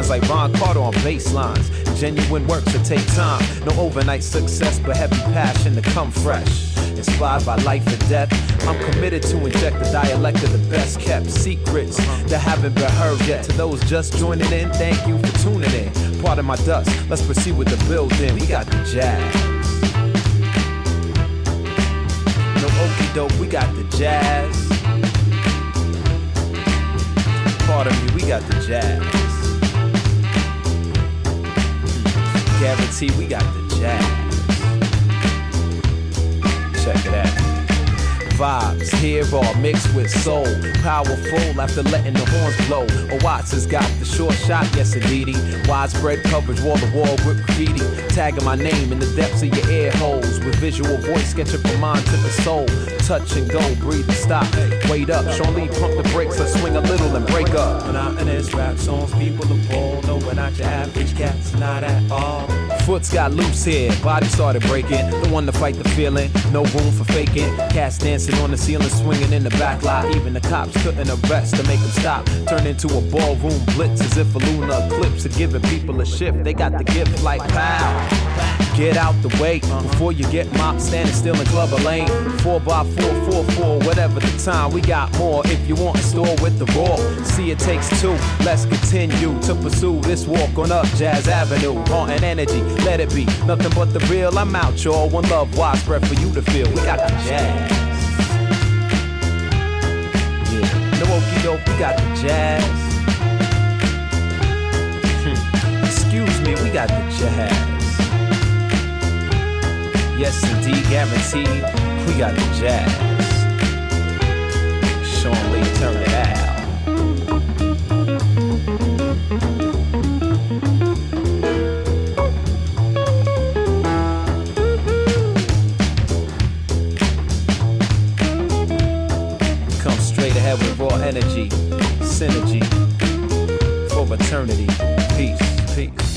minds like Ron Carter on bass lines. Genuine work to take time. No overnight success, but heavy passion to come fresh. Inspired by life and death, I'm committed to inject the dialect of the best kept secrets that haven't been heard yet. To those just joining in, thank you for tuning in. Part of my dust, let's proceed with the building. We got the jazz. No okey doke, we got the jazz. Part of me, we got the jazz. Guarantee we got the jazz. Check it out. Vibes here all mixed with soul. Powerful after letting the horns blow. A Watts has got the short shot, yes indeedy. Widespread coverage, wall to wall with graffiti. Tagging my name in the depths of your ear holes. With visual voice sketching from mind to the soul. Touch and go, breathe and stop. Wait up, Sean Lee pump the brakes, let's swing a little and break up. Monotonous rap songs, people appalled. No, we're not your average cats, not at all. Foots got loose here, body started breaking. The one to fight the feeling, no room for faking. Cats dancing on the ceiling, swinging in the back lot. Even the cops couldn't arrest to make them stop. Turned into a ballroom blitz as if a lunar eclipse had given people a shift. They got the gift like pow. Get out the way before you get mopped, standing still in Clubber Lane. Four by four, four four, whatever the time. We got more if you want a store with the raw. See, it takes two. Let's continue to pursue this walk on up Jazz Avenue. Haunting energy, let it be nothing but the real. I'm out, y'all. One love, widespread for you to feel. We got the jazz. Yeah, no okey doke, we got the jazz. Hmm. Excuse me, we got the jazz. Yes, indeed, guaranteed, we got the jazz. Sean Lee, turn it out. Come straight ahead with raw energy, synergy for eternity. Peace, peace.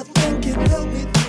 I think it helped me.